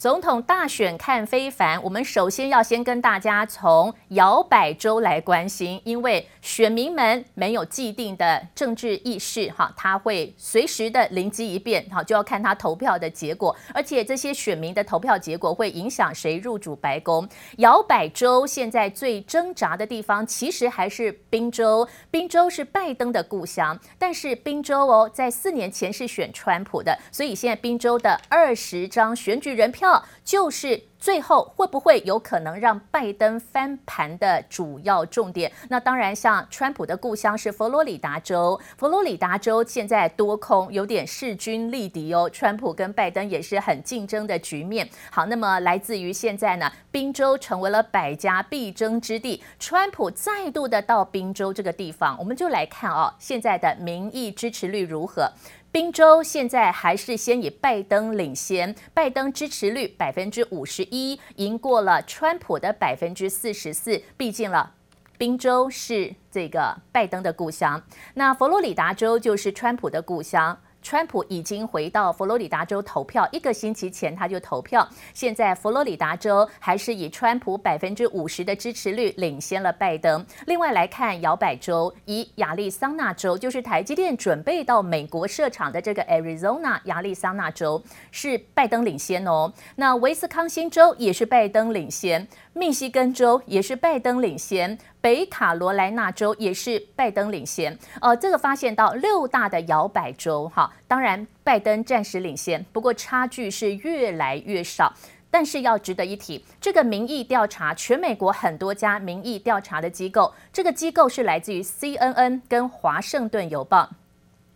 总统大选看非凡，我们首先要先跟大家从摇摆州来关心，因为选民们没有既定的政治意识，哈，他会随时的灵机一变，哈，就要看他投票的结果，而且这些选民的投票结果会影响谁入主白宫。摇摆州现在最挣扎的地方，其实还是宾州，宾州是拜登的故乡，但是宾州哦，在四年前是选川普的，所以现在宾州的二十张选举人票。就是最后会不会有可能让拜登翻盘的主要重点。那当然，像川普的故乡是佛罗里达州，佛罗里达州现在多空有点势均力敌哦，川普跟拜登也是很竞争的局面。好，那么来自于现在呢，宾州成为了百家必争之地，川普再度的到宾州这个地方，我们就来看哦，现在的民意支持率如何。宾州现在还是先以拜登领先，拜登支持率百分之五十一，赢过了川普的百分之四十四。毕竟了，宾州是这个拜登的故乡，那佛罗里达州就是川普的故乡。川普已经回到佛罗里达州投票，一个星期前他就投票。现在佛罗里达州还是以川普百分之五十的支持率领先了拜登。另外来看摇摆州，以亚利桑那州，就是台积电准备到美国设厂的这个 Arizona 亚利桑那州是拜登领先哦。那威斯康星州也是拜登领先，密西根州也是拜登领先。北卡罗来纳州也是拜登领先，呃，这个发现到六大的摇摆州，哈，当然拜登暂时领先，不过差距是越来越少。但是要值得一提，这个民意调查，全美国很多家民意调查的机构，这个机构是来自于 CNN 跟华盛顿邮报。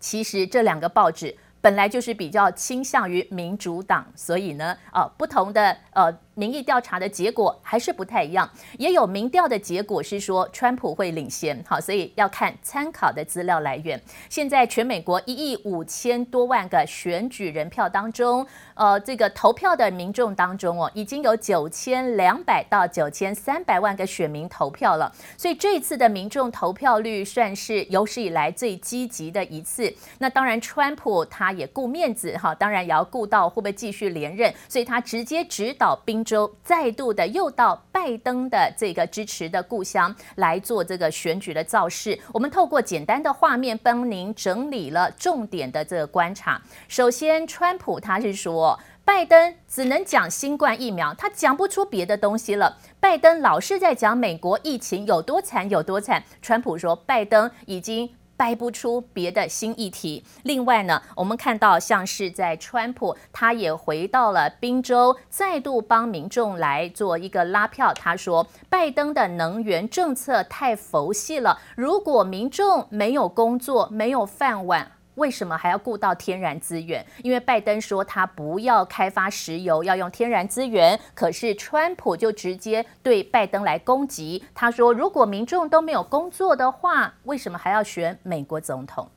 其实这两个报纸本来就是比较倾向于民主党，所以呢，呃，不同的呃。民意调查的结果还是不太一样，也有民调的结果是说川普会领先，好，所以要看参考的资料来源。现在全美国一亿五千多万个选举人票当中，呃，这个投票的民众当中哦，已经有九千两百到九千三百万个选民投票了，所以这一次的民众投票率算是有史以来最积极的一次。那当然，川普他也顾面子哈，当然也要顾到会不会继续连任，所以他直接指导宾州再度的又到拜登的这个支持的故乡来做这个选举的造势。我们透过简单的画面帮您整理了重点的这个观察。首先，川普他是说，拜登只能讲新冠疫苗，他讲不出别的东西了。拜登老是在讲美国疫情有多惨有多惨，川普说拜登已经。掰不出别的新议题。另外呢，我们看到像是在川普，他也回到了宾州，再度帮民众来做一个拉票。他说，拜登的能源政策太佛系了，如果民众没有工作，没有饭碗。为什么还要顾到天然资源？因为拜登说他不要开发石油，要用天然资源。可是川普就直接对拜登来攻击，他说如果民众都没有工作的话，为什么还要选美国总统？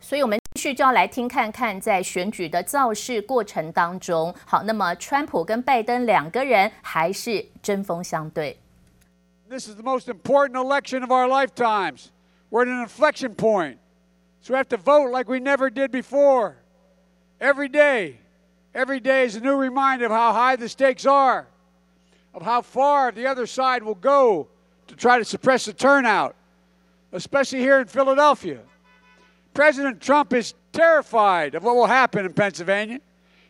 所以，我们继续就要来听看看，在选举的造势过程当中，好，那么川普跟拜登两个人还是针锋相对。This is the most important election of our lifetimes. We're at an inflection point. So we have to vote like we never did before. Every day. Every day is a new reminder of how high the stakes are, of how far the other side will go to try to suppress the turnout, especially here in Philadelphia. President Trump is terrified of what will happen in Pennsylvania.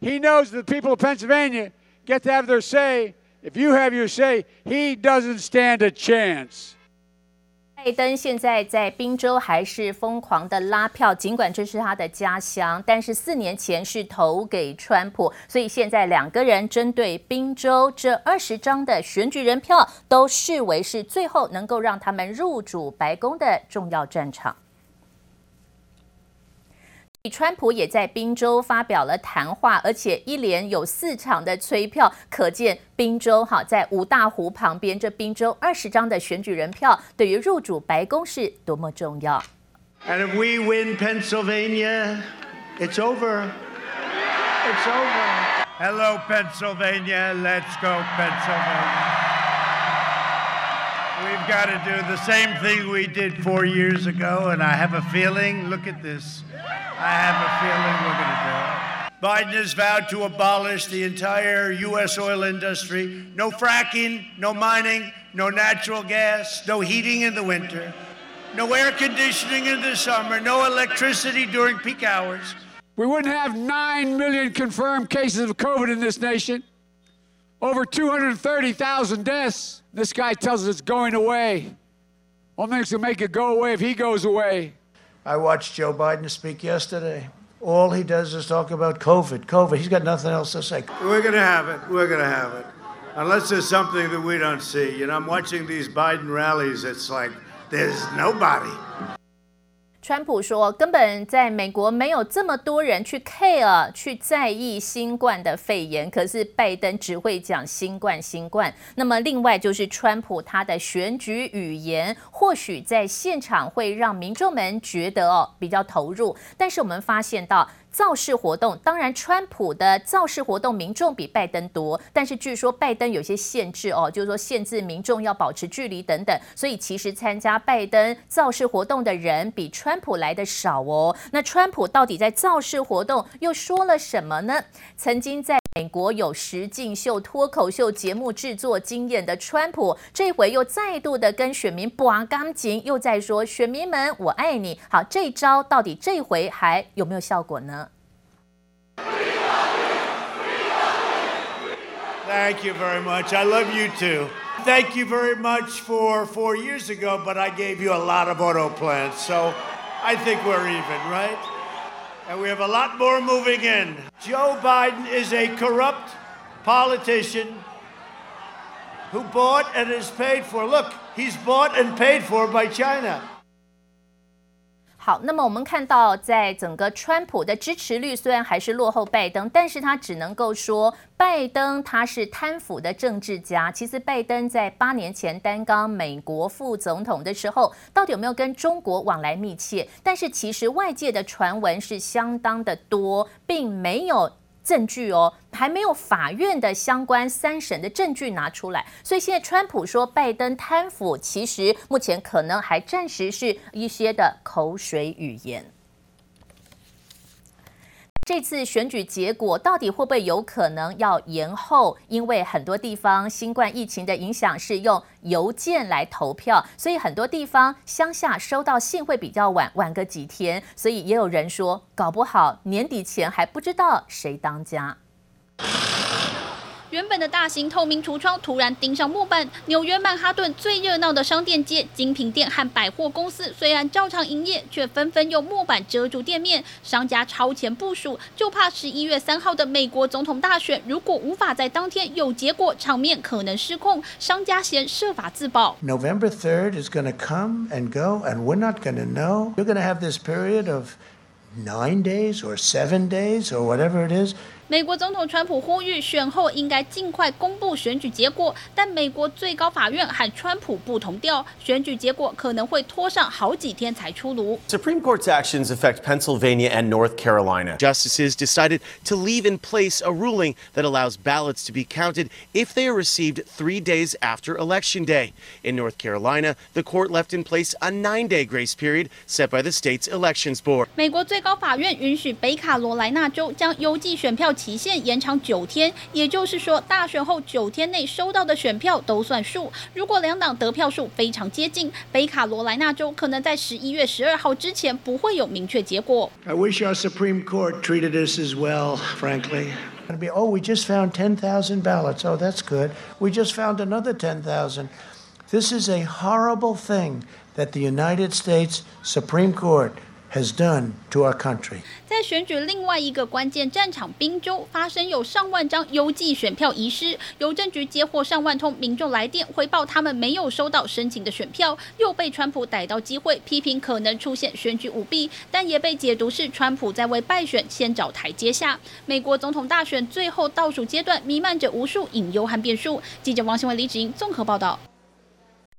He knows that the people of Pennsylvania get to have their say. If you have your say, he doesn't stand a chance. 拜登现在在宾州还是疯狂的拉票，尽管这是他的家乡，但是四年前是投给川普，所以现在两个人针对宾州这二十张的选举人票，都视为是最后能够让他们入主白宫的重要战场。川普也在宾州发表了谈话，而且一连有四场的催票，可见宾州哈在五大湖旁边，这宾州二十张的选举人票对于入主白宫是多么重要。And if we win Pennsylvania, it's over. It's over. Hello, Pennsylvania. Let's go, Pennsylvania. We've got to do the same thing we did four years ago, and I have a feeling. Look at this. I have a feeling we're going to do it. Biden has vowed to abolish the entire U.S. oil industry. No fracking, no mining, no natural gas, no heating in the winter, no air conditioning in the summer, no electricity during peak hours. We wouldn't have 9 million confirmed cases of COVID in this nation, over 230,000 deaths. This guy tells us it's going away. Only thing's to make it go away if he goes away. I watched Joe Biden speak yesterday. All he does is talk about COVID, COVID. He's got nothing else to say. We're going to have it. We're going to have it. Unless there's something that we don't see. You know, I'm watching these Biden rallies. It's like there's nobody. 川普说，根本在美国没有这么多人去 care 去在意新冠的肺炎，可是拜登只会讲新冠新冠。那么另外就是川普他的选举语言，或许在现场会让民众们觉得哦比较投入，但是我们发现到。造势活动，当然，川普的造势活动民众比拜登多，但是据说拜登有些限制哦，就是说限制民众要保持距离等等，所以其实参加拜登造势活动的人比川普来的少哦。那川普到底在造势活动又说了什么呢？曾经在美国有实境秀、脱口秀节目制作经验的川普，这回又再度的跟选民拔钢琴，又在说：“选民们，我爱你。”好，这招到底这回还有没有效果呢？Thank you very much. I love you too. Thank you very much for four years ago, but I gave you a lot of auto plants, so I think we're even, right? And we have a lot more moving in. Joe Biden is a corrupt politician who bought and is paid for. Look, he's bought and paid for by China. 好，那么我们看到，在整个川普的支持率虽然还是落后拜登，但是他只能够说拜登他是贪腐的政治家。其实拜登在八年前担纲美国副总统的时候，到底有没有跟中国往来密切？但是其实外界的传闻是相当的多，并没有。证据哦，还没有法院的相关三审的证据拿出来，所以现在川普说拜登贪腐，其实目前可能还暂时是一些的口水语言。这次选举结果到底会不会有可能要延后？因为很多地方新冠疫情的影响是用邮件来投票，所以很多地方乡下收到信会比较晚，晚个几天。所以也有人说，搞不好年底前还不知道谁当家。原本的大型透明橱窗突然钉上木板。纽约曼哈顿最热闹的商店街，精品店和百货公司虽然照常营业，却纷纷用木板遮住店面。商家超前部署，就怕十一月三号的美国总统大选，如果无法在当天有结果，场面可能失控。商家先设法自保。November third is going to come and go, and we're not going to know. You're going to have this period of nine days or seven days or whatever it is. 美国总统川普呼吁选后应该尽快公布选举结果，但美国最高法院和川普不同调，选举结果可能会拖上好几天才出炉。Supreme Court's actions affect Pennsylvania and North Carolina. Justices decided to leave in place a ruling that allows ballots to be counted if they are received three days after Election Day. In North Carolina, the court left in place a nine-day grace period set by the state's elections board. 美国最高法院允许北卡罗来纳州将邮寄选票 期限延长九天，也就是说，大选后九天内收到的选票都算数。如果两党得票数非常接近，北卡罗来纳州可能在十一月十二号之前不会有明确结果。I wish our Supreme Court treated us as well, frankly. Oh, we just found 10,000 ballots. Oh, that's good. We just found another 10,000. This is a horrible thing that the United States Supreme Court has done to our country. 在选举另外一个关键战场宾州，发生有上万张邮寄选票遗失，邮政局接获上万通民众来电，回报他们没有收到申请的选票，又被川普逮到机会，批评可能出现选举舞弊，但也被解读是川普在为败选先找台阶下。美国总统大选最后倒数阶段，弥漫着无数隐忧和变数。记者王新文、李芷莹综合报道。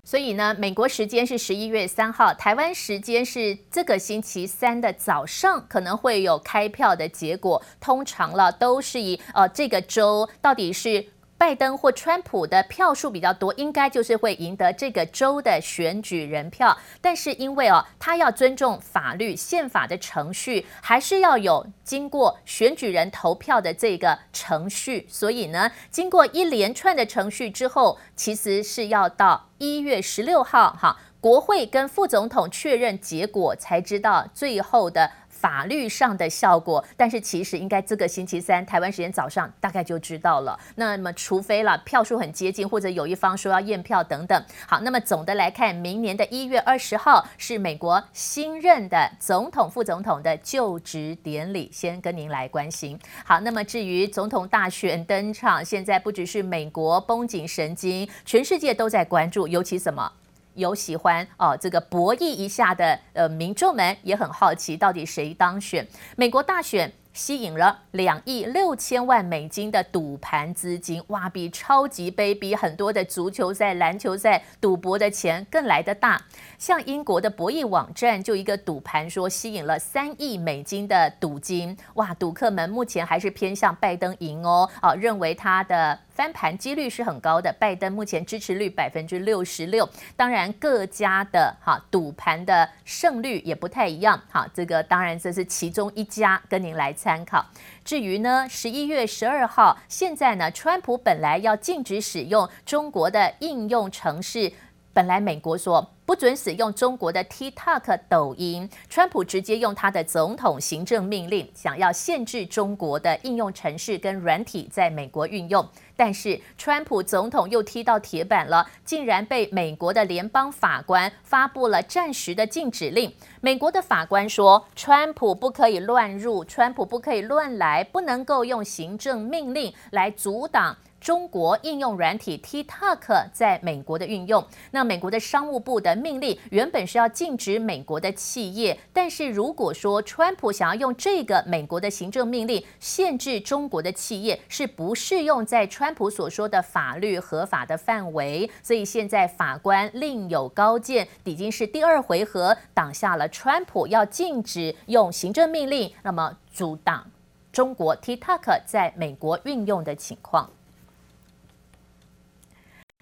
所以呢，美国时间是十一月三号，台湾时间是这个星期三的早上，可能会有开票的结果。通常了，都是以呃这个州到底是。拜登或川普的票数比较多，应该就是会赢得这个州的选举人票。但是因为哦，他要尊重法律、宪法的程序，还是要有经过选举人投票的这个程序，所以呢，经过一连串的程序之后，其实是要到一月十六号哈，国会跟副总统确认结果，才知道最后的。法律上的效果，但是其实应该这个星期三台湾时间早上大概就知道了。那么除非了票数很接近，或者有一方说要验票等等。好，那么总的来看，明年的一月二十号是美国新任的总统、副总统的就职典礼，先跟您来关心。好，那么至于总统大选登场，现在不只是美国绷紧神经，全世界都在关注，尤其什么？有喜欢哦，这个博弈一下的呃民众们也很好奇，到底谁当选？美国大选。吸引了两亿六千万美金的赌盘资金，哇，比超级杯、比很多的足球赛、篮球赛赌博的钱更来得大。像英国的博弈网站就一个赌盘说，吸引了三亿美金的赌金，哇，赌客们目前还是偏向拜登赢哦，啊，认为他的翻盘几率是很高的。拜登目前支持率百分之六十六，当然各家的哈赌盘的胜率也不太一样，好，这个当然这是其中一家跟您来。参考。至于呢，十一月十二号，现在呢，川普本来要禁止使用中国的应用程式，本来美国说。不准使用中国的 TikTok、抖音，川普直接用他的总统行政命令，想要限制中国的应用程式跟软体在美国运用。但是川普总统又踢到铁板了，竟然被美国的联邦法官发布了暂时的禁止令。美国的法官说，川普不可以乱入，川普不可以乱来，不能够用行政命令来阻挡。中国应用软体 TikTok 在美国的运用，那美国的商务部的命令原本是要禁止美国的企业，但是如果说川普想要用这个美国的行政命令限制中国的企业，是不适用在川川普所说的法律合法的范围，所以现在法官另有高见，已经是第二回合挡下了川普要禁止用行政命令，那么阻挡中国 TikTok 在美国运用的情况。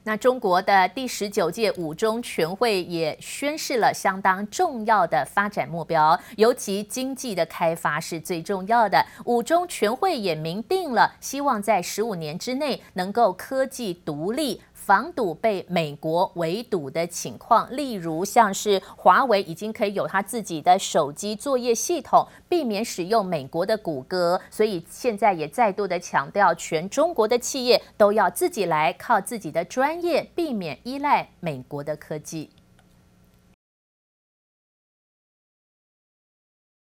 那中国的第十九届五中全会也宣示了相当重要的发展目标，尤其经济的开发是最重要的。五中全会也明定了，希望在十五年之内能够科技独立。防堵被美国围堵的情况，例如像是华为已经可以有它自己的手机作业系统，避免使用美国的谷歌，所以现在也再度的强调，全中国的企业都要自己来靠自己的专专业，避免依赖美国的科技。